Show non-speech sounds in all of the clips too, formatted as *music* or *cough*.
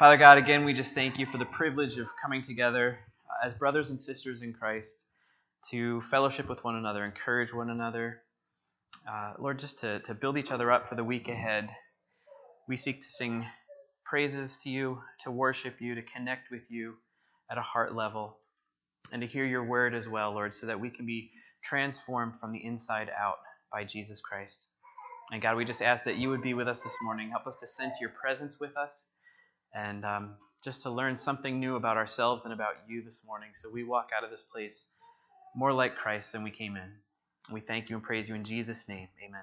Father God, again, we just thank you for the privilege of coming together uh, as brothers and sisters in Christ to fellowship with one another, encourage one another. Uh, Lord, just to, to build each other up for the week ahead. We seek to sing praises to you, to worship you, to connect with you at a heart level, and to hear your word as well, Lord, so that we can be transformed from the inside out by Jesus Christ. And God, we just ask that you would be with us this morning. Help us to sense your presence with us and um, just to learn something new about ourselves and about you this morning. So we walk out of this place more like Christ than we came in. We thank you and praise you in Jesus' name. Amen.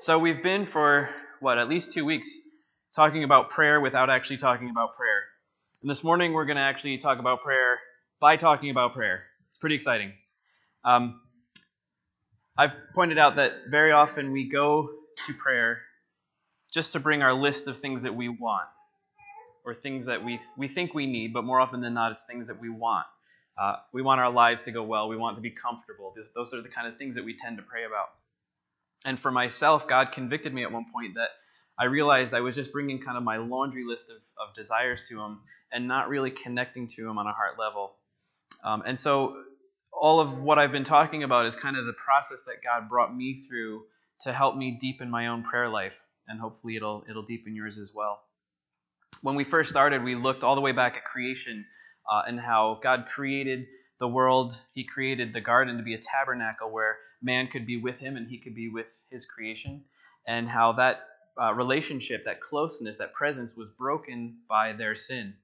So we've been for, what, at least two weeks talking about prayer without actually talking about prayer. And this morning we're going to actually talk about prayer by talking about prayer. It's pretty exciting. Um, I've pointed out that very often we go to prayer just to bring our list of things that we want or things that we, we think we need, but more often than not, it's things that we want. Uh, we want our lives to go well. We want to be comfortable. Those, those are the kind of things that we tend to pray about. And for myself, God convicted me at one point that I realized I was just bringing kind of my laundry list of, of desires to Him and not really connecting to Him on a heart level. Um, and so, all of what I've been talking about is kind of the process that God brought me through to help me deepen my own prayer life and hopefully it'll it'll deepen yours as well. When we first started, we looked all the way back at creation uh, and how God created the world. He created the garden to be a tabernacle where man could be with Him and He could be with His creation, and how that uh, relationship, that closeness, that presence was broken by their sin.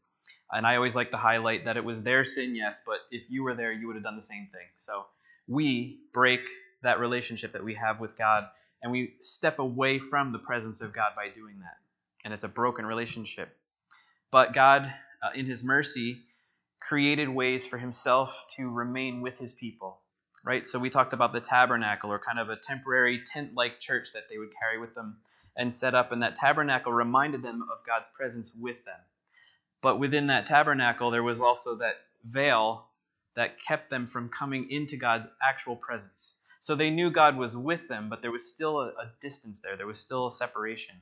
And I always like to highlight that it was their sin, yes, but if you were there, you would have done the same thing. So we break that relationship that we have with God and we step away from the presence of God by doing that. And it's a broken relationship. But God, uh, in His mercy, created ways for Himself to remain with His people. Right? So we talked about the tabernacle, or kind of a temporary tent like church that they would carry with them and set up. And that tabernacle reminded them of God's presence with them. But within that tabernacle, there was also that veil that kept them from coming into God's actual presence. So they knew God was with them, but there was still a, a distance there. There was still a separation.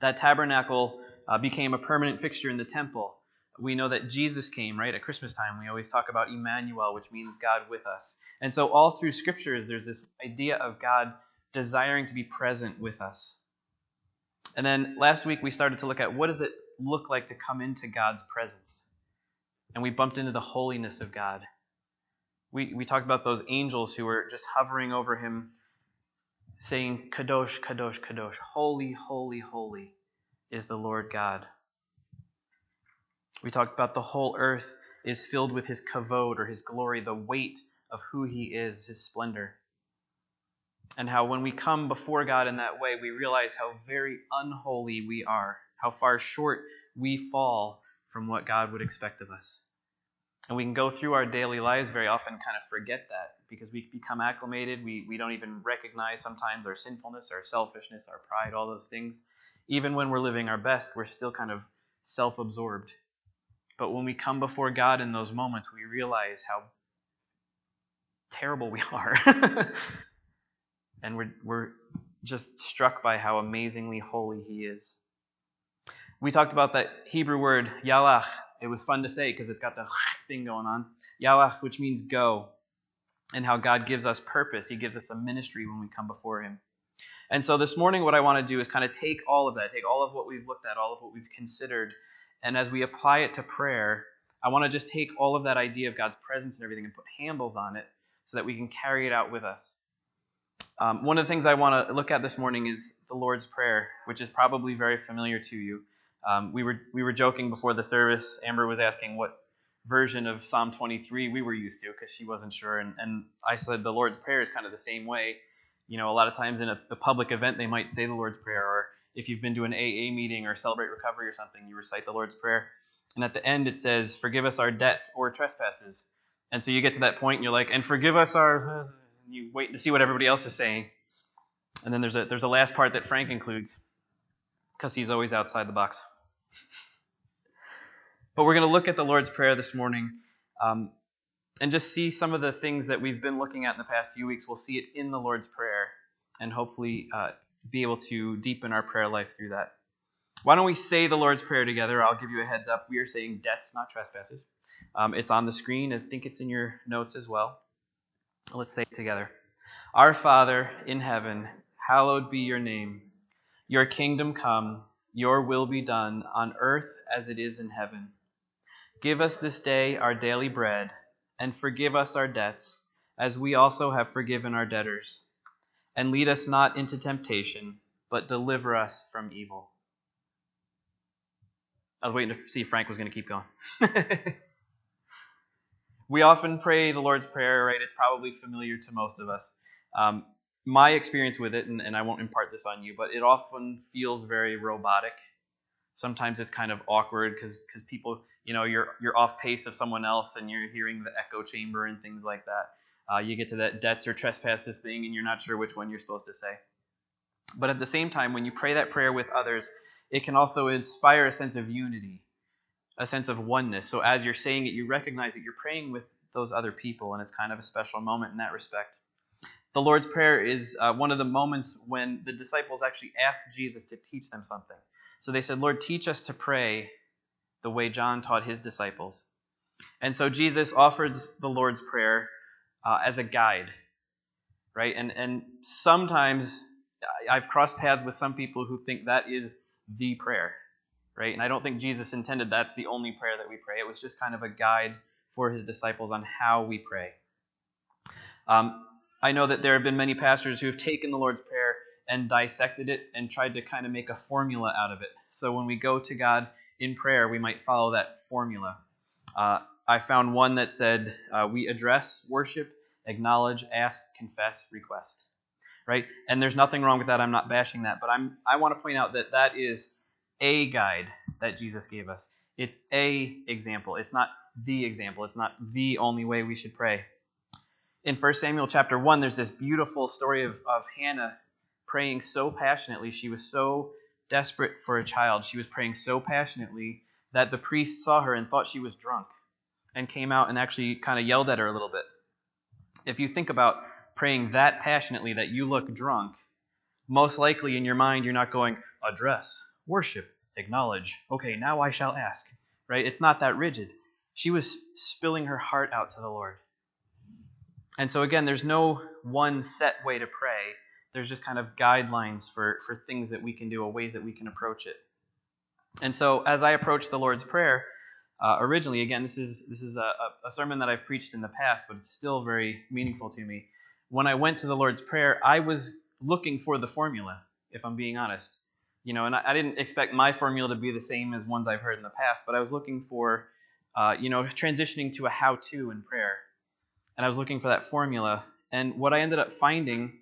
That tabernacle uh, became a permanent fixture in the temple. We know that Jesus came, right? At Christmas time, we always talk about Emmanuel, which means God with us. And so, all through scriptures, there's this idea of God desiring to be present with us. And then last week, we started to look at what does it look like to come into God's presence? And we bumped into the holiness of God. We, we talked about those angels who were just hovering over him, saying, Kadosh, Kadosh, Kadosh, holy, holy, holy is the Lord God. We talked about the whole earth is filled with his kavod or his glory, the weight of who he is, his splendor. And how when we come before God in that way, we realize how very unholy we are, how far short we fall from what God would expect of us. And we can go through our daily lives very often kind of forget that because we become acclimated. We, we don't even recognize sometimes our sinfulness, our selfishness, our pride, all those things. Even when we're living our best, we're still kind of self absorbed. But when we come before God in those moments, we realize how terrible we *laughs* are. and we're, we're just struck by how amazingly holy He is. We talked about that Hebrew word, yalach, it was fun to say because it's got the *laughs* thing going on. Yalach, which means go, and how God gives us purpose. He gives us a ministry when we come before Him. And so this morning, what I want to do is kind of take all of that, take all of what we've looked at, all of what we've considered, and as we apply it to prayer, I want to just take all of that idea of God's presence and everything and put handles on it so that we can carry it out with us. Um, one of the things I want to look at this morning is the Lord's Prayer, which is probably very familiar to you. Um, we were we were joking before the service. Amber was asking what version of Psalm 23 we were used to because she wasn't sure, and, and I said the Lord's Prayer is kind of the same way. You know, a lot of times in a, a public event they might say the Lord's Prayer, or if you've been to an AA meeting or Celebrate Recovery or something, you recite the Lord's Prayer. And at the end it says, "Forgive us our debts or trespasses." And so you get to that point and you're like, "And forgive us our." You wait to see what everybody else is saying, and then there's a there's a last part that Frank includes because he's always outside the box. But we're going to look at the Lord's Prayer this morning um, and just see some of the things that we've been looking at in the past few weeks. We'll see it in the Lord's Prayer and hopefully uh, be able to deepen our prayer life through that. why don't we say the Lord's Prayer together? I'll give you a heads up. We are saying debts, not trespasses. Um, it's on the screen. I think it's in your notes as well. Let's say it together. Our Father in heaven, hallowed be your name. Your kingdom come, your will be done, on earth as it is in heaven. Give us this day our daily bread, and forgive us our debts, as we also have forgiven our debtors. And lead us not into temptation, but deliver us from evil. I was waiting to see if Frank was going to keep going. *laughs* we often pray the Lord's Prayer, right? It's probably familiar to most of us. Um, my experience with it, and, and I won't impart this on you, but it often feels very robotic. Sometimes it's kind of awkward because because people, you know, you're you're off pace of someone else and you're hearing the echo chamber and things like that. Uh, you get to that debts or trespasses thing and you're not sure which one you're supposed to say. But at the same time, when you pray that prayer with others, it can also inspire a sense of unity, a sense of oneness. So as you're saying it, you recognize that you're praying with those other people, and it's kind of a special moment in that respect. The Lord's Prayer is uh, one of the moments when the disciples actually asked Jesus to teach them something. So they said, Lord, teach us to pray the way John taught his disciples. And so Jesus offers the Lord's Prayer uh, as a guide, right? And, and sometimes I've crossed paths with some people who think that is the prayer, right? And I don't think Jesus intended that's the only prayer that we pray. It was just kind of a guide for his disciples on how we pray. Um, I know that there have been many pastors who have taken the Lord's Prayer and dissected it and tried to kind of make a formula out of it. So when we go to God in prayer, we might follow that formula. Uh, I found one that said, uh, We address, worship, acknowledge, ask, confess, request. Right? And there's nothing wrong with that. I'm not bashing that. But I'm, I want to point out that that is a guide that Jesus gave us. It's a example. It's not the example. It's not the only way we should pray in 1 Samuel chapter 1, there's this beautiful story of, of Hannah praying so passionately. She was so desperate for a child. She was praying so passionately that the priest saw her and thought she was drunk and came out and actually kind of yelled at her a little bit. If you think about praying that passionately that you look drunk, most likely in your mind you're not going, address, worship, acknowledge, okay, now I shall ask. Right? It's not that rigid. She was spilling her heart out to the Lord. And so, again, there's no one set way to pray. There's just kind of guidelines for, for things that we can do, or ways that we can approach it. And so, as I approach the Lord's Prayer, uh, originally, again, this is this is a, a sermon that I've preached in the past, but it's still very meaningful to me. When I went to the Lord's Prayer, I was looking for the formula, if I'm being honest. You know, and I, I didn't expect my formula to be the same as ones I've heard in the past, but I was looking for, uh, you know, transitioning to a how-to in prayer and I was looking for that formula. And what I ended up finding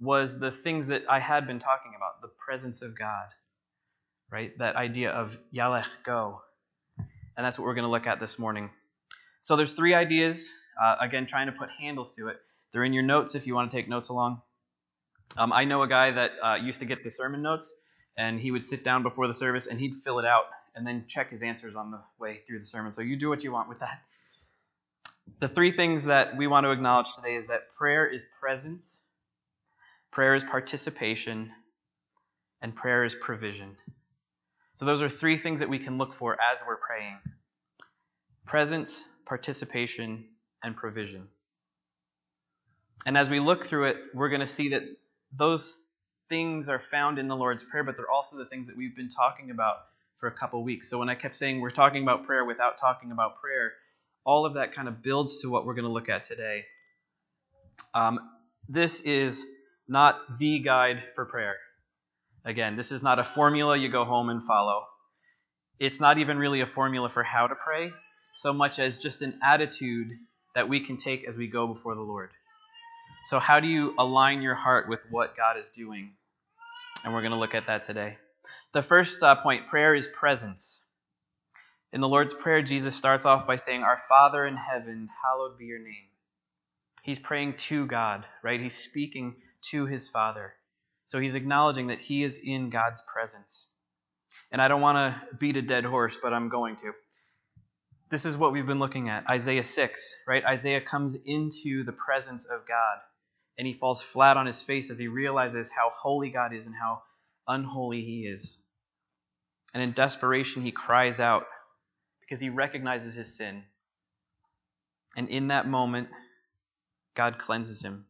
was the things that I had been talking about the presence of God, right? That idea of Yalech, go. And that's what we're going to look at this morning. So there's three ideas. Uh, again, trying to put handles to it. They're in your notes if you want to take notes along. Um, I know a guy that uh, used to get the sermon notes, and he would sit down before the service and he'd fill it out and then check his answers on the way through the sermon. So you do what you want with that the three things that we want to acknowledge today is that prayer is presence, prayer is participation, and prayer is provision. So, those are three things that we can look for as we're praying presence, participation, and provision. And as we look through it, we're going to see that those things are found in the Lord's Prayer, but they're also the things that we've been talking about for a couple weeks. So, when I kept saying we're talking about prayer without talking about prayer, all of that kind of builds to what we're going to look at today. Um, this is not the guide for prayer. Again, this is not a formula you go home and follow. It's not even really a formula for how to pray, so much as just an attitude that we can take as we go before the Lord. So, how do you align your heart with what God is doing? And we're going to look at that today. The first uh, point prayer is presence. In the Lord's Prayer, Jesus starts off by saying, Our Father in heaven, hallowed be your name. He's praying to God, right? He's speaking to his Father. So he's acknowledging that he is in God's presence. And I don't want to beat a dead horse, but I'm going to. This is what we've been looking at Isaiah 6, right? Isaiah comes into the presence of God, and he falls flat on his face as he realizes how holy God is and how unholy he is. And in desperation, he cries out because he recognizes his sin. And in that moment, God cleanses him.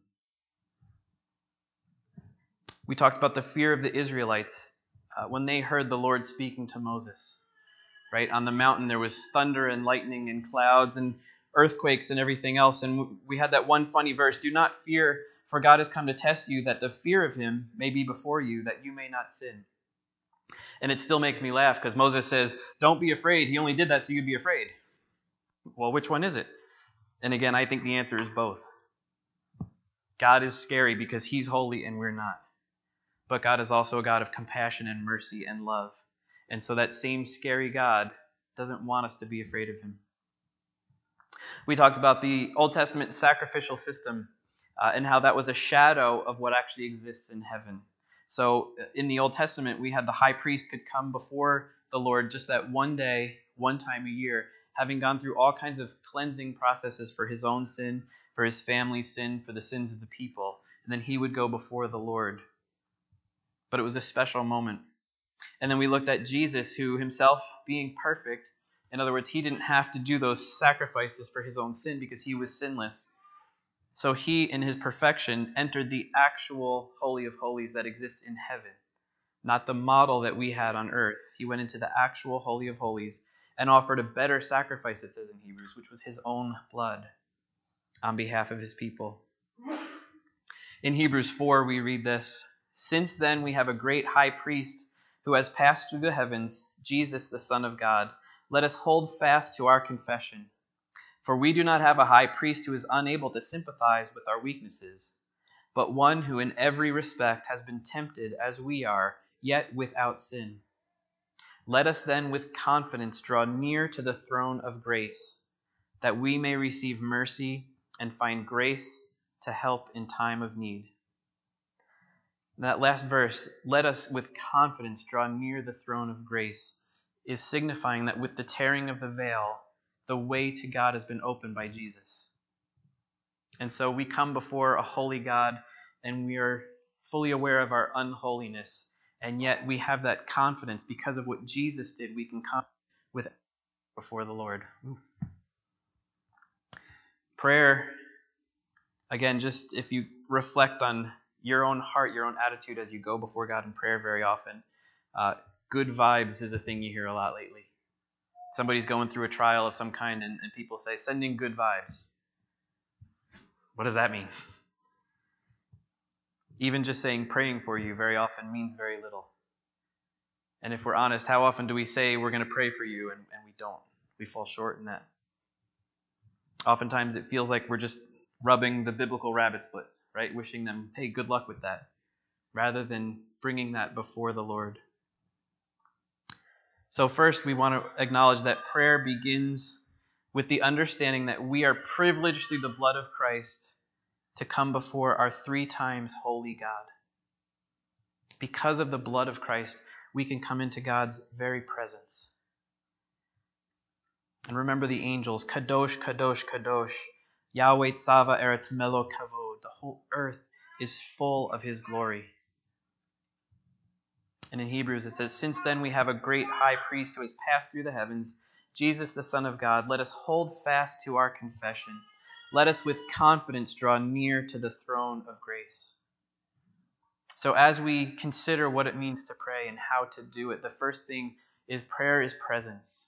We talked about the fear of the Israelites uh, when they heard the Lord speaking to Moses. Right? On the mountain, there was thunder and lightning and clouds and earthquakes and everything else. And we had that one funny verse Do not fear, for God has come to test you, that the fear of him may be before you, that you may not sin. And it still makes me laugh because Moses says, Don't be afraid. He only did that so you'd be afraid. Well, which one is it? And again, I think the answer is both. God is scary because he's holy and we're not. But God is also a God of compassion and mercy and love. And so that same scary God doesn't want us to be afraid of him. We talked about the Old Testament sacrificial system uh, and how that was a shadow of what actually exists in heaven. So uh, in the Old Testament, we had the high priest could come before the Lord just that one day, one time a year, having gone through all kinds of cleansing processes for his own sin, for his family's sin, for the sins of the people. And then he would go before the Lord. But it was a special moment. And then we looked at Jesus, who himself being perfect, in other words, he didn't have to do those sacrifices for his own sin because he was sinless. So he, in his perfection, entered the actual Holy of Holies that exists in heaven, not the model that we had on earth. He went into the actual Holy of Holies and offered a better sacrifice, it says in Hebrews, which was his own blood on behalf of his people. In Hebrews 4, we read this Since then we have a great high priest who has passed through the heavens, Jesus, the Son of God. Let us hold fast to our confession. For we do not have a high priest who is unable to sympathize with our weaknesses, but one who in every respect has been tempted as we are, yet without sin. Let us then with confidence draw near to the throne of grace, that we may receive mercy and find grace to help in time of need. That last verse, let us with confidence draw near the throne of grace, is signifying that with the tearing of the veil, the way to God has been opened by Jesus. And so we come before a holy God and we are fully aware of our unholiness. And yet we have that confidence because of what Jesus did. We can come with before the Lord. Prayer, again, just if you reflect on your own heart, your own attitude as you go before God in prayer very often, uh, good vibes is a thing you hear a lot lately somebody's going through a trial of some kind and, and people say, sending good vibes. What does that mean? Even just saying praying for you very often means very little. And if we're honest, how often do we say we're going to pray for you and, and we don't? We fall short in that. Oftentimes it feels like we're just rubbing the biblical rabbit split, right? Wishing them, hey, good luck with that, rather than bringing that before the Lord. So, first, we want to acknowledge that prayer begins with the understanding that we are privileged through the blood of Christ to come before our three times holy God. Because of the blood of Christ, we can come into God's very presence. And remember the angels Kadosh, Kadosh, Kadosh, Yahweh Tzava Eretz Melo Kavod. The whole earth is full of his glory. And in Hebrews it says, Since then we have a great high priest who has passed through the heavens, Jesus the Son of God. Let us hold fast to our confession. Let us with confidence draw near to the throne of grace. So, as we consider what it means to pray and how to do it, the first thing is prayer is presence.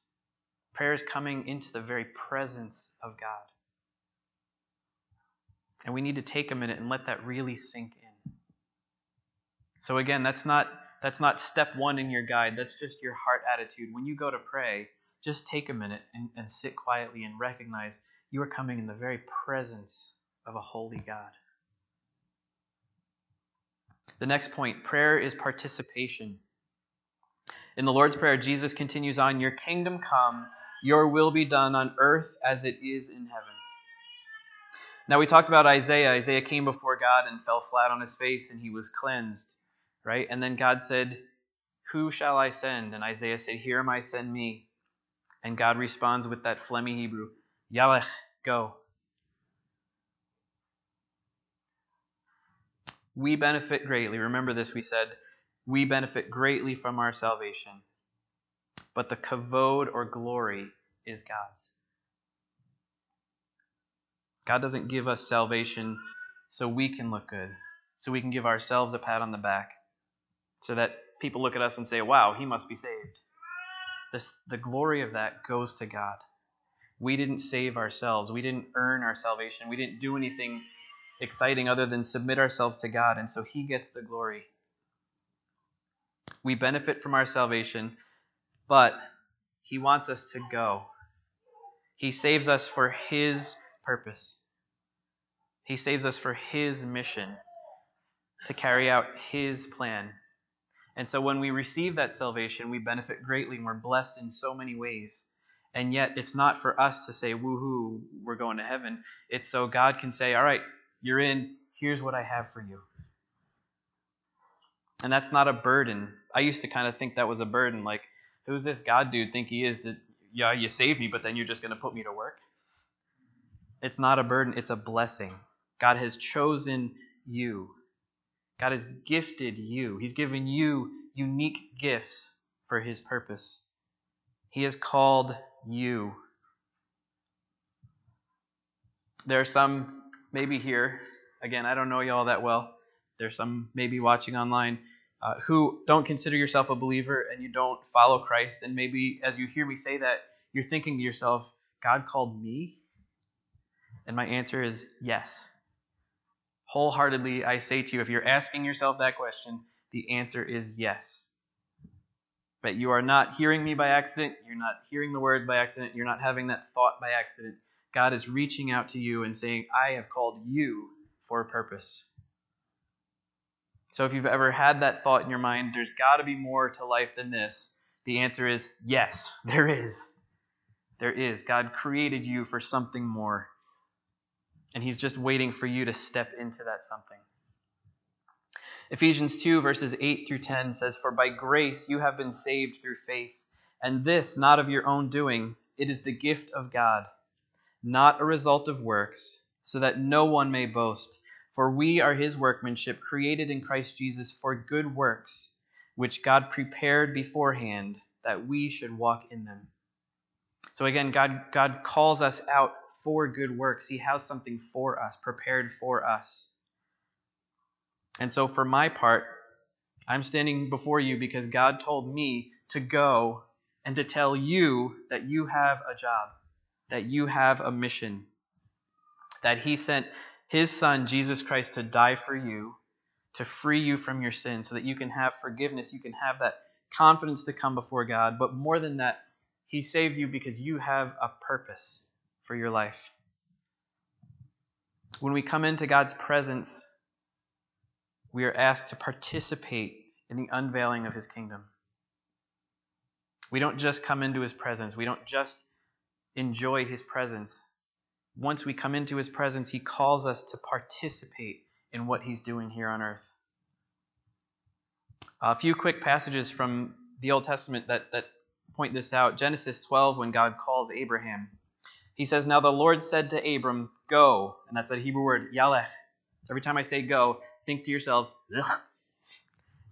Prayer is coming into the very presence of God. And we need to take a minute and let that really sink in. So, again, that's not that's not step one in your guide. That's just your heart attitude. When you go to pray, just take a minute and, and sit quietly and recognize you are coming in the very presence of a holy God. The next point prayer is participation. In the Lord's Prayer, Jesus continues on Your kingdom come, your will be done on earth as it is in heaven. Now, we talked about Isaiah. Isaiah came before God and fell flat on his face, and he was cleansed right? And then God said, Who shall I send? And Isaiah said, Here am I, send me. And God responds with that phlegmy Hebrew, Yalech, go. We benefit greatly. Remember this, we said, we benefit greatly from our salvation. but the kavod or glory is God's. God doesn't give us salvation so we can look good, so we can give ourselves a pat on the back, so that people look at us and say, wow, he must be saved. This, the glory of that goes to God. We didn't save ourselves. We didn't earn our salvation. We didn't do anything exciting other than submit ourselves to God, and so He gets the glory. We benefit from our salvation, but He wants us to go. He saves us for His purpose. He saves us for His mission to carry out His plan. And so when we receive that salvation, we benefit greatly and we're blessed in so many ways. And yet, it's not for us to say, woohoo, we're going to heaven. It's so God can say, all right, you're in. Here's what I have for you. And that's not a burden. I used to kind of think that was a burden. Like, who's this God dude think he is that, yeah, you saved me, but then you're just going to put me to work? It's not a burden, it's a blessing. God has chosen you. God has gifted you. He's given you unique gifts for His purpose. He has called you. There are some maybe here, again, I don't know you all that well. There's some maybe watching online uh, who don't consider yourself a believer and you don't follow Christ. And maybe as you hear me say that, you're thinking to yourself, God called me? And my answer is yes. Wholeheartedly, I say to you, if you're asking yourself that question, the answer is yes. But you are not hearing me by accident. You're not hearing the words by accident. You're not having that thought by accident. God is reaching out to you and saying, I have called you for a purpose. So if you've ever had that thought in your mind, there's got to be more to life than this, the answer is yes, *laughs* there is. There is. God created you for something more. And He's just waiting for you to step into that something. Ephesians 2, verses 8 through 10 says, For by grace you have been saved through faith, and this not of your own doing, it is the gift of God not a result of works, so that no one may boast. For we are his workmanship, created in Christ Jesus for good works, which God prepared beforehand that we should walk in them. So again, God, God calls us out for good works. He has something for us, prepared for us. And so for my part, I'm standing before you because God told me to go and to tell you that you have a job that you have a mission, that He sent His Son, Jesus Christ, to die for you, to free you from your sin, so that you can have forgiveness, you can have that confidence to come before God. But more than that, He saved you because you have a purpose for your life. When we come into God's presence, we are asked to participate in the unveiling of His kingdom. We don't just come into His presence, we don't just enjoy his presence. Once we come into his presence, he calls us to participate in what he's doing here on earth. A few quick passages from the Old Testament that, that point this out. Genesis 12, when God calls Abraham, he says, Now the Lord said to Abram, Go. And that's that Hebrew word, Yalech. Every time I say go, think to yourselves,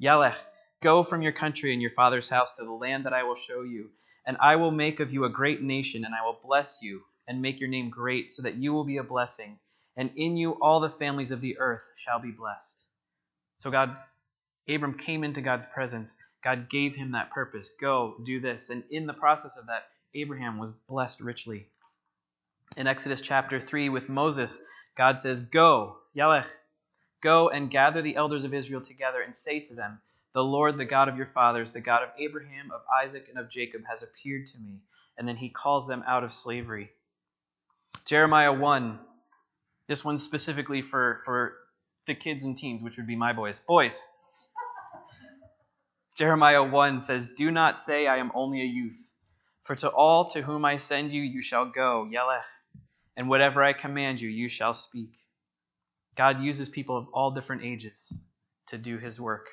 Yalech, go from your country and your father's house to the land that I will show you and I will make of you a great nation, and I will bless you and make your name great, so that you will be a blessing. And in you all the families of the earth shall be blessed. So God, Abram came into God's presence. God gave him that purpose. Go, do this. And in the process of that, Abraham was blessed richly. In Exodus chapter 3 with Moses, God says, Go, Yalech, go and gather the elders of Israel together and say to them, the Lord, the God of your fathers, the God of Abraham, of Isaac, and of Jacob, has appeared to me. And then he calls them out of slavery. Jeremiah 1, this one's specifically for, for the kids and teens, which would be my boys. Boys, Jeremiah 1 says, Do not say, I am only a youth. For to all to whom I send you, you shall go, Yelech, and whatever I command you, you shall speak. God uses people of all different ages to do his work.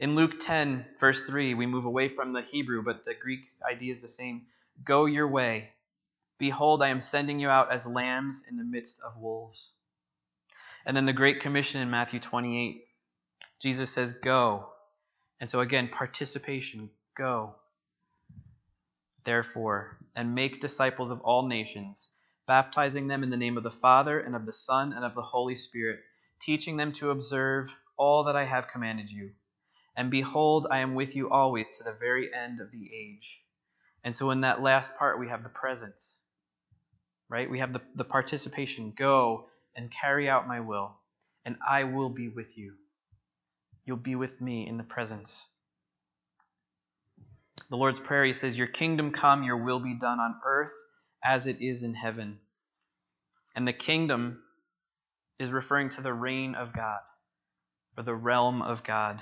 In Luke 10, verse 3, we move away from the Hebrew, but the Greek idea is the same. Go your way. Behold, I am sending you out as lambs in the midst of wolves. And then the Great Commission in Matthew 28, Jesus says, Go. And so again, participation, go. Therefore, and make disciples of all nations, baptizing them in the name of the Father, and of the Son, and of the Holy Spirit, teaching them to observe all that I have commanded you. And behold, I am with you always to the very end of the age. And so in that last part, we have the presence, right? We have the, the participation. Go and carry out my will, and I will be with you. You'll be with me in the presence. The Lord's Prayer, he says, Your kingdom come, your will be done on earth as it is in heaven. And the kingdom is referring to the reign of God, or the realm of God.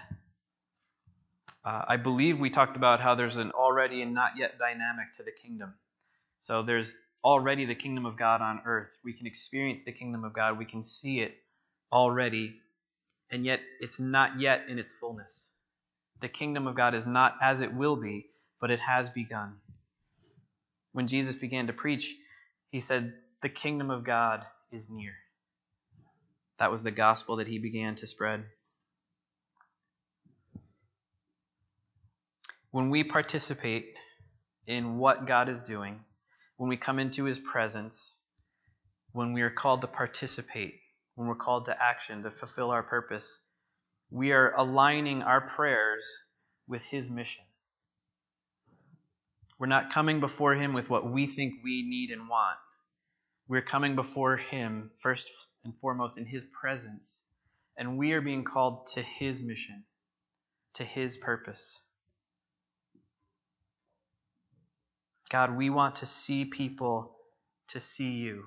Uh, I believe we talked about how there's an already and not yet dynamic to the kingdom. So there's already the kingdom of God on earth. We can experience the kingdom of God, we can see it already, and yet it's not yet in its fullness. The kingdom of God is not as it will be but it has begun. When Jesus began to preach, he said, The kingdom of God is near. That was the gospel that he began to spread. When we participate in what God is doing, when we come into his presence, when we are called to participate, when we're called to action to fulfill our purpose, we are aligning our prayers with his mission. We're not coming before Him with what we think we need and want. We're coming before Him first and foremost in His presence, and we are being called to His mission, to His purpose. God, we want to see people to see you.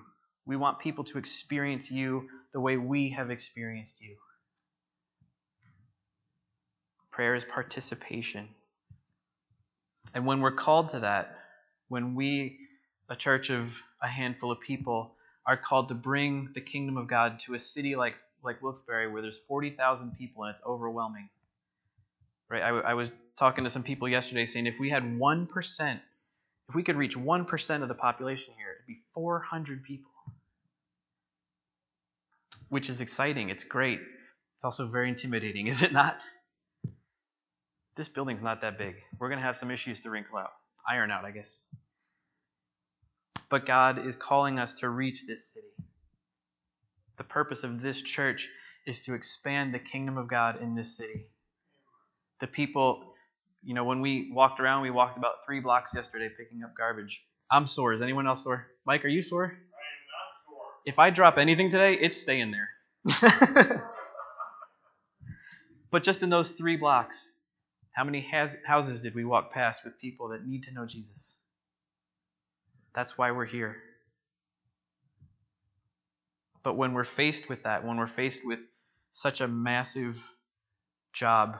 We want people to experience you the way we have experienced you. Prayer is participation. And when we're called to that, when we, a church of a handful of people, are called to bring the kingdom of God to a city like like Wilkes-Barre, where there's 40,000 people and it's overwhelming. Right? I, I was talking to some people yesterday saying if we had 1%, if we could reach 1% of the population here, it'd be 400 people. Which is exciting. It's great. It's also very intimidating, *laughs* is it not? This building's not that big. We're going to have some issues to wrinkle out, iron out, I guess. But God is calling us to reach this city. The purpose of this church is to expand the kingdom of God in this city. The people, you know, when we walked around, we walked about three blocks yesterday picking up garbage. I'm sore. Is anyone else sore? Mike, are you sore? I am not sore. If I drop anything today, it's staying there. *laughs* but just in those three blocks, how many has, houses did we walk past with people that need to know Jesus? That's why we're here. But when we're faced with that, when we're faced with such a massive job,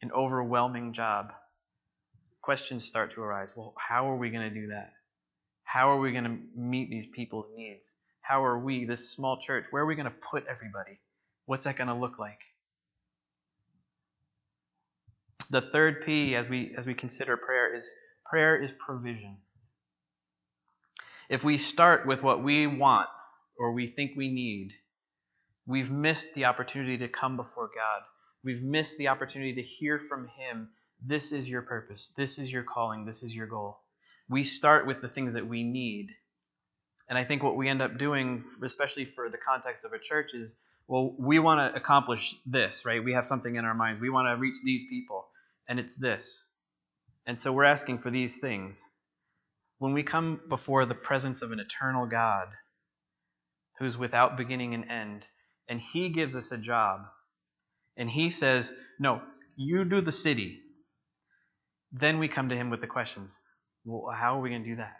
an overwhelming job, questions start to arise. Well, how are we going to do that? How are we going to meet these people's needs? How are we, this small church, where are we going to put everybody? What's that going to look like? The third P as we as we consider prayer is prayer is provision. If we start with what we want or we think we need, we've missed the opportunity to come before God. We've missed the opportunity to hear from him, this is your purpose, this is your calling, this is your goal. We start with the things that we need. And I think what we end up doing, especially for the context of a church, is well, we want to accomplish this, right? We have something in our minds. We want to reach these people and it's this. And so we're asking for these things. When we come before the presence of an eternal God who's without beginning and end, and He gives us a job, and He says, No, you do the city, then we come to Him with the questions. Well, how are we going to do that?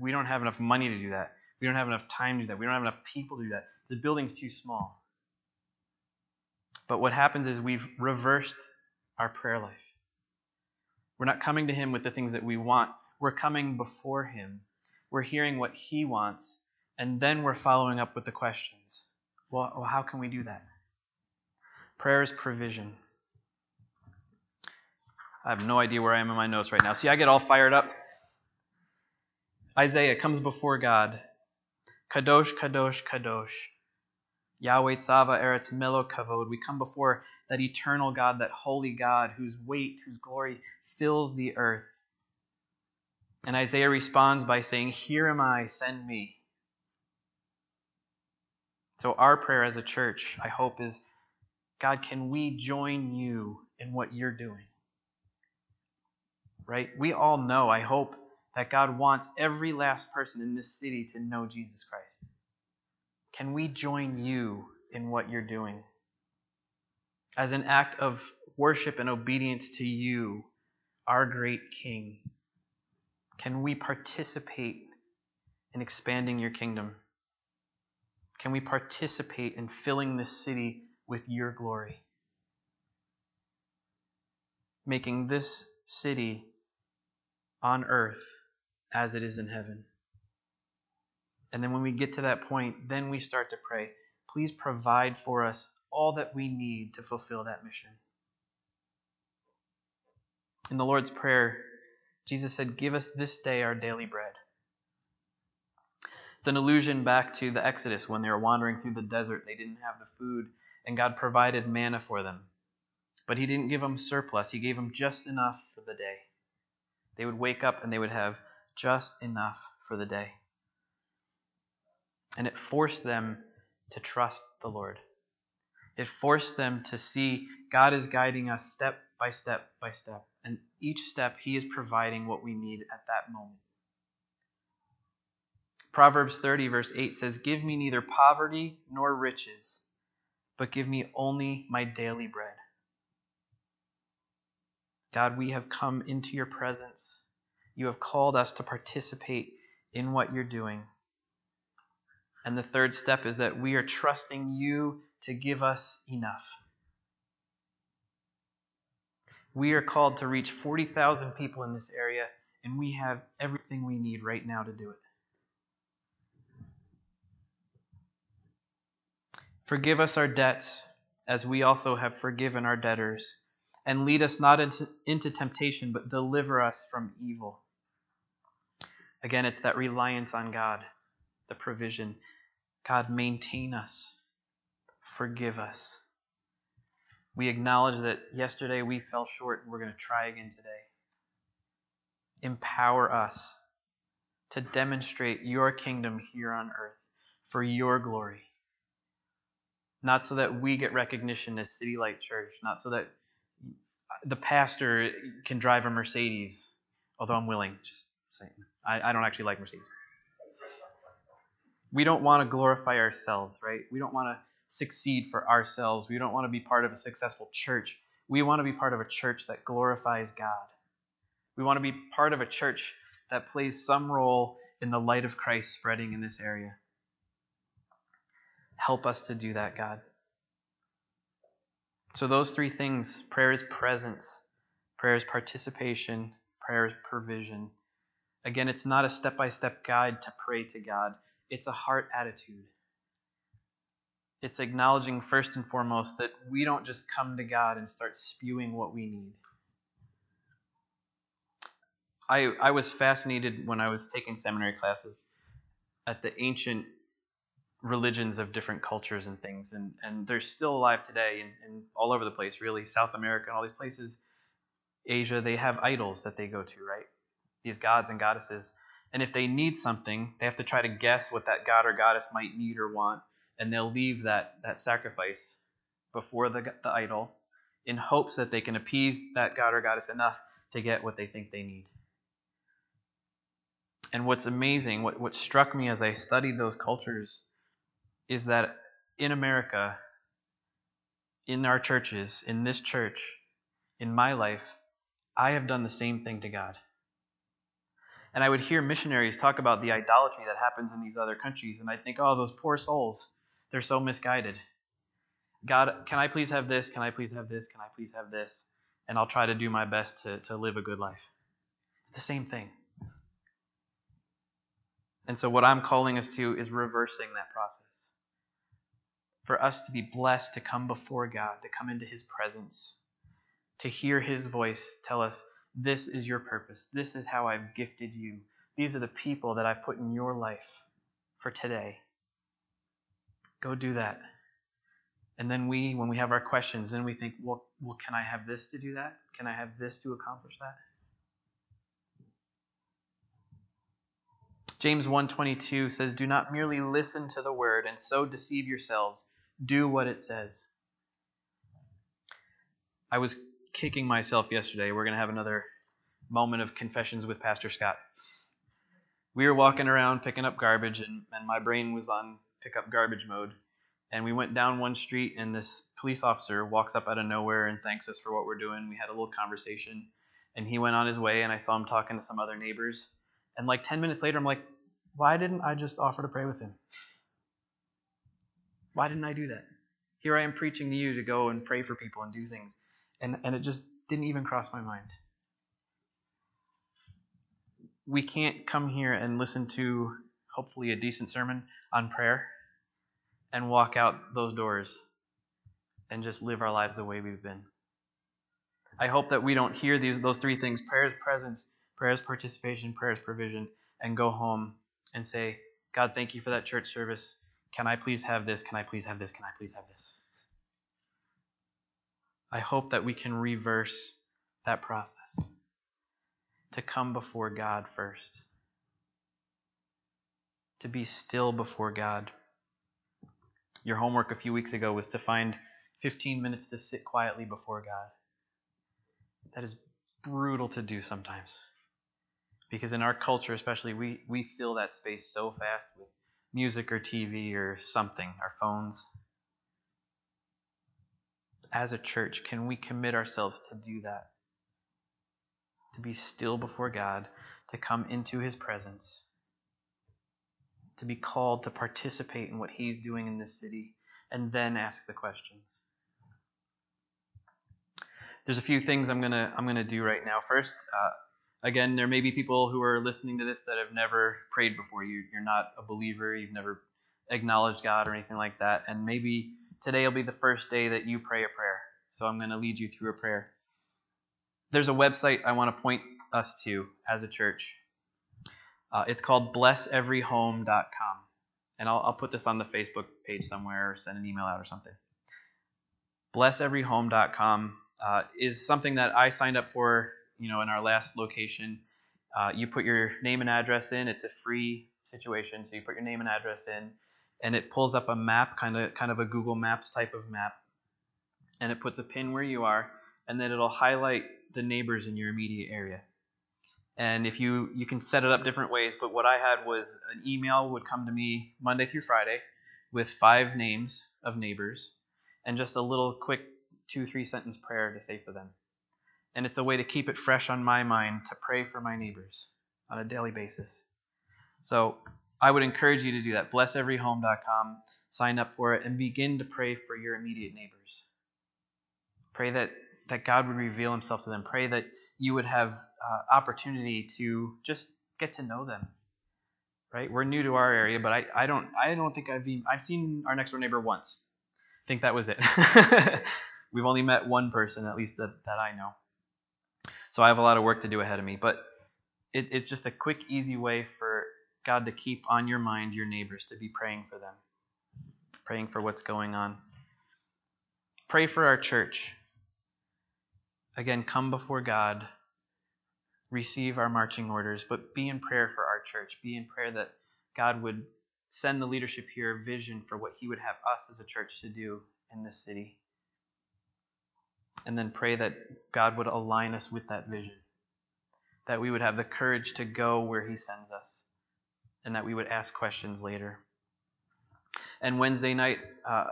We don't have enough money to do that. We don't have enough time to do that. We don't have enough people to do that. The building's too small. But what happens is we've reversed our prayer life. We're not coming to Him with the things that we want. We're coming before Him. We're hearing what He wants, and then we're following up with the questions. Well, how can we do that? Prayer is provision. I have no idea where I am in my notes right now. See, I get all fired up. Isaiah comes before God. Kadosh, Kadosh, Kadosh. Yahweh Tzava Eretz Melo Kavod. We come before that eternal God, that holy God, whose weight, whose glory fills the earth. And Isaiah responds by saying, Here am I, send me. So, our prayer as a church, I hope, is God, can we join you in what you're doing? Right? We all know, I hope, that God wants every last person in this city to know Jesus Christ. Can we join you in what you're doing? As an act of worship and obedience to you, our great King, can we participate in expanding your kingdom? Can we participate in filling this city with your glory? Making this city on earth as it is in heaven. And then when we get to that point, then we start to pray, please provide for us all that we need to fulfill that mission. In the Lord's Prayer, Jesus said, Give us this day our daily bread. It's an allusion back to the Exodus when they were wandering through the desert. They didn't have the food, and God provided manna for them. But He didn't give them surplus, He gave them just enough for the day. They would wake up and they would have just enough for the day. And it forced them to trust the Lord. It forced them to see God is guiding us step by step by step. And each step, He is providing what we need at that moment. Proverbs 30, verse 8 says, Give me neither poverty nor riches, but give me only my daily bread. God, we have come into your presence. You have called us to participate in what you're doing. And the third step is that we are trusting you to give us enough. We are called to reach 40,000 people in this area, and we have everything we need right now to do it. Forgive us our debts, as we also have forgiven our debtors. And lead us not into, into temptation, but deliver us from evil. Again, it's that reliance on God, the provision. God, maintain us, forgive us. We acknowledge that yesterday we fell short and we're going to try again today. Empower us to demonstrate your kingdom here on earth for your glory. Not so that we get recognition as City Light Church, not so that the pastor can drive a Mercedes, although I'm willing, just saying. I, I don't actually like Mercedes. We don't want to glorify ourselves, right? We don't want to succeed for ourselves. We don't want to be part of a successful church. We want to be part of a church that glorifies God. We want to be part of a church that plays some role in the light of Christ spreading in this area. Help us to do that, God. So, those three things prayer is presence, prayer is participation, prayer is provision. Again, it's not a step by step guide to pray to God, it's a heart attitude. It's acknowledging first and foremost that we don't just come to God and start spewing what we need. I, I was fascinated when I was taking seminary classes at the ancient religions of different cultures and things, and, and they're still alive today and, and all over the place, really. South America and all these places, Asia, they have idols that they go to, right? These gods and goddesses. And if they need something, they have to try to guess what that god or goddess might need or want and they'll leave that, that sacrifice before the, the idol in hopes that they can appease that god or goddess enough to get what they think they need. And what's amazing, what, what struck me as I studied those cultures, is that in America, in our churches, in this church, in my life, I have done the same thing to God. And I would hear missionaries talk about the idolatry that happens in these other countries, and I'd think, oh, those poor souls. They're so misguided. God, can I please have this? Can I please have this? Can I please have this? And I'll try to do my best to, to live a good life. It's the same thing. And so, what I'm calling us to is reversing that process. For us to be blessed to come before God, to come into His presence, to hear His voice tell us, This is your purpose. This is how I've gifted you. These are the people that I've put in your life for today. Go do that. And then we, when we have our questions, then we think, well, well, can I have this to do that? Can I have this to accomplish that? James 1:22 says, "Do not merely listen to the word and so deceive yourselves. Do what it says." I was kicking myself yesterday. We're going to have another moment of confessions with Pastor Scott. We were walking around picking up garbage, and, and my brain was on pick up garbage mode. And we went down one street, and this police officer walks up out of nowhere and thanks us for what we're doing. We had a little conversation, and he went on his way, and I saw him talking to some other neighbors. And like 10 minutes later, I'm like, why didn't I just offer to pray with him? Why didn't I do that? Here I am preaching to you to go and pray for people and do things. And, and it just didn't even cross my mind. We can't come here and listen to hopefully a decent sermon on prayer and walk out those doors and just live our lives the way we've been. I hope that we don't hear these those three things prayer's presence, prayer's participation, prayer's provision, and go home and say, God, thank you for that church service. Can I please have this? Can I please have this? Can I please have this? I hope that we can reverse that process to come before God first, to be still before God. Your homework a few weeks ago was to find 15 minutes to sit quietly before God. That is brutal to do sometimes. Because in our culture, especially, we, we fill that space so fast with music or TV or something, our phones. As a church, can we commit ourselves to do that? To be still before God, to come into His presence, to be called to participate in what He's doing in this city, and then ask the questions. There's a few things I'm gonna I'm gonna do right now. First, uh, again, there may be people who are listening to this that have never prayed before. You, you're not a believer, you've never acknowledged God or anything like that, and maybe today will be the first day that you pray a prayer. So I'm going to lead you through a prayer. There's a website I want to point us to as a church. Uh, it's called blesseveryhome.com. And I'll, I'll put this on the Facebook page somewhere or send an email out or something. Blesseveryhome.com uh, is something that I signed up for you know, in our last location, uh, you put your name and address in. It's a free situation, so you put your name and address in, and it pulls up a map, kind of kind of a Google Maps type of map, and it puts a pin where you are, and then it'll highlight the neighbors in your immediate area. And if you you can set it up different ways, but what I had was an email would come to me Monday through Friday with five names of neighbors and just a little quick two three sentence prayer to say for them and it's a way to keep it fresh on my mind to pray for my neighbors on a daily basis. So I would encourage you to do that. BlessEveryHome.com, sign up for it, and begin to pray for your immediate neighbors. Pray that, that God would reveal himself to them. Pray that you would have uh, opportunity to just get to know them. Right? We're new to our area, but I, I don't I don't think I've even, I've seen our next door neighbor once. I think that was it. *laughs* We've only met one person, at least that, that I know. So I have a lot of work to do ahead of me. But it, it's just a quick, easy way for God to keep on your mind your neighbors, to be praying for them, praying for what's going on. Pray for our church. Again, come before God, receive our marching orders, but be in prayer for our church. Be in prayer that God would send the leadership here a vision for what He would have us as a church to do in this city and then pray that God would align us with that vision, that we would have the courage to go where He sends us, and that we would ask questions later. And Wednesday night, uh,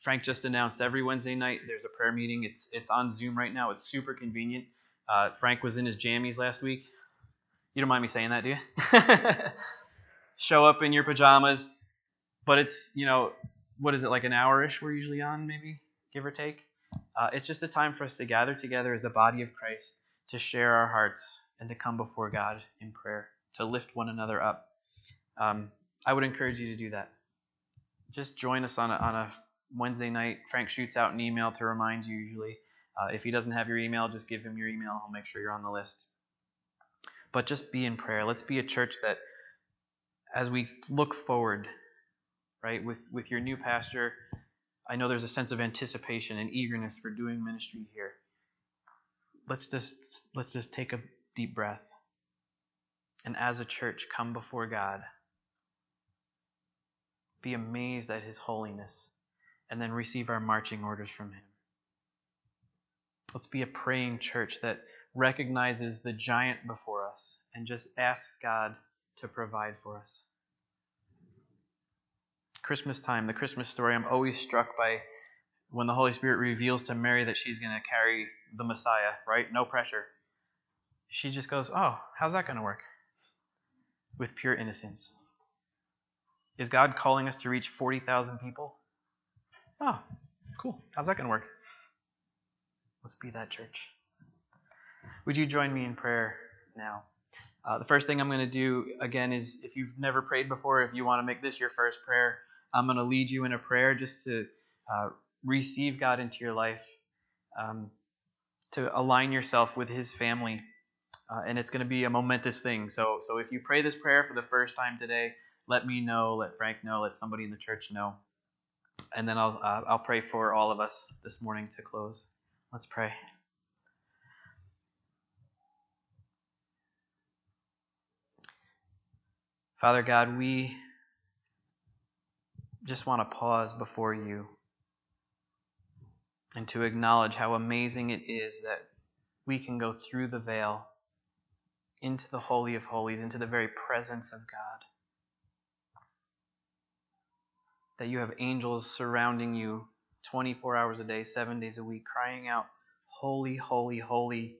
Frank just announced every Wednesday night there's a prayer meeting. It's it's on Zoom right now. It's super convenient. Uh, Frank was in his jammies last week. You don't mind me saying that, do you? *laughs* Show up in your pajamas, but it's you know what is it like an hour ish? We're usually on maybe give or take. Uh, it's just a time for us to gather together as the body of Christ to share our hearts and to come before God in prayer, to lift one another up. Um, I would encourage you to do that. Just join us on a, on a Wednesday night. Frank shoots out an email to remind you usually. Uh, if he doesn't have your email, just give him your email. He'll make sure you're on the list. But just be in prayer. Let's be a church that, as we look forward, right, with, with your new pastor, I know there's a sense of anticipation and eagerness for doing ministry here. Let's just let's just take a deep breath and as a church come before God, be amazed at His holiness, and then receive our marching orders from Him. Let's be a praying church that recognizes the giant before us and just asks God to provide for us. Christmas time, the Christmas story, I'm always struck by when the Holy Spirit reveals to Mary that she's going to carry the Messiah, right? No pressure. She just goes, Oh, how's that going to work? With pure innocence. Is God calling us to reach 40,000 people? Oh, cool. How's that going to work? Let's be that church. Would you join me in prayer now? Uh, the first thing I'm going to do, again, is if you've never prayed before, if you want to make this your first prayer, I'm going to lead you in a prayer just to uh, receive God into your life, um, to align yourself with His family. Uh, and it's going to be a momentous thing. So, so if you pray this prayer for the first time today, let me know, let Frank know, let somebody in the church know, and then I'll uh, I'll pray for all of us this morning to close. Let's pray. Father God, we just want to pause before you and to acknowledge how amazing it is that we can go through the veil into the Holy of Holies, into the very presence of God. That you have angels surrounding you 24 hours a day, seven days a week, crying out, Holy, holy, holy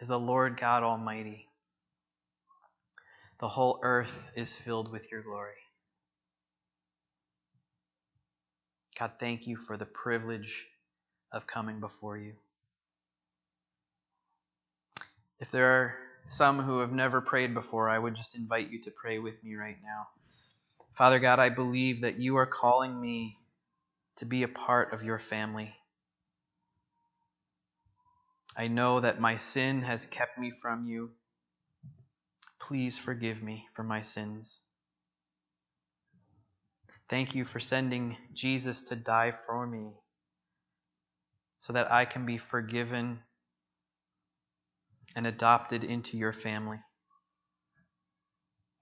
is the Lord God Almighty. The whole earth is filled with your glory. God, thank you for the privilege of coming before you. If there are some who have never prayed before, I would just invite you to pray with me right now. Father God, I believe that you are calling me to be a part of your family. I know that my sin has kept me from you. Please forgive me for my sins. Thank you for sending Jesus to die for me so that I can be forgiven and adopted into your family.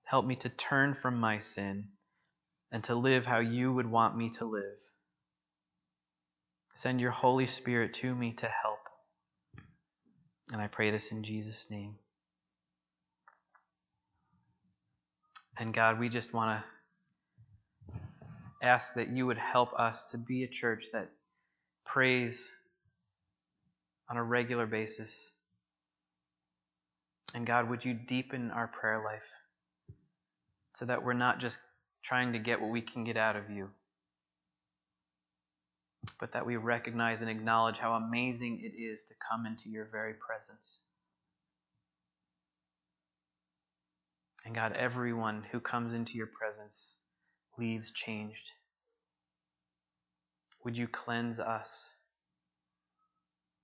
Help me to turn from my sin and to live how you would want me to live. Send your Holy Spirit to me to help. And I pray this in Jesus' name. And God, we just want to ask that you would help us to be a church that prays on a regular basis. And God, would you deepen our prayer life so that we're not just trying to get what we can get out of you, but that we recognize and acknowledge how amazing it is to come into your very presence. And God, everyone who comes into your presence leaves changed. Would you cleanse us?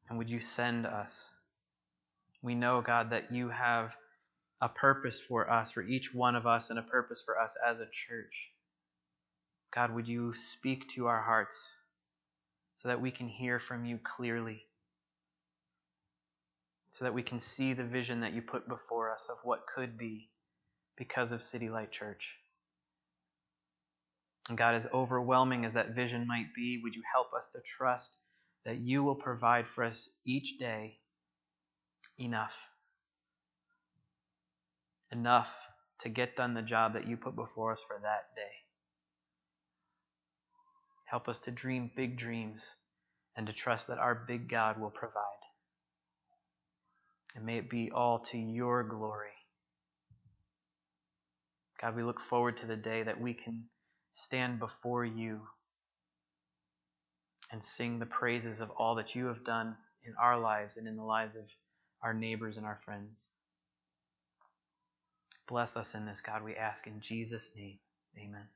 And would you send us? We know, God, that you have a purpose for us, for each one of us, and a purpose for us as a church. God, would you speak to our hearts so that we can hear from you clearly? So that we can see the vision that you put before us of what could be because of City Light Church. And God, as overwhelming as that vision might be, would you help us to trust that you will provide for us each day enough. Enough to get done the job that you put before us for that day. Help us to dream big dreams and to trust that our big God will provide. And may it be all to your glory. God, we look forward to the day that we can stand before you and sing the praises of all that you have done in our lives and in the lives of our neighbors and our friends. Bless us in this, God, we ask in Jesus' name. Amen.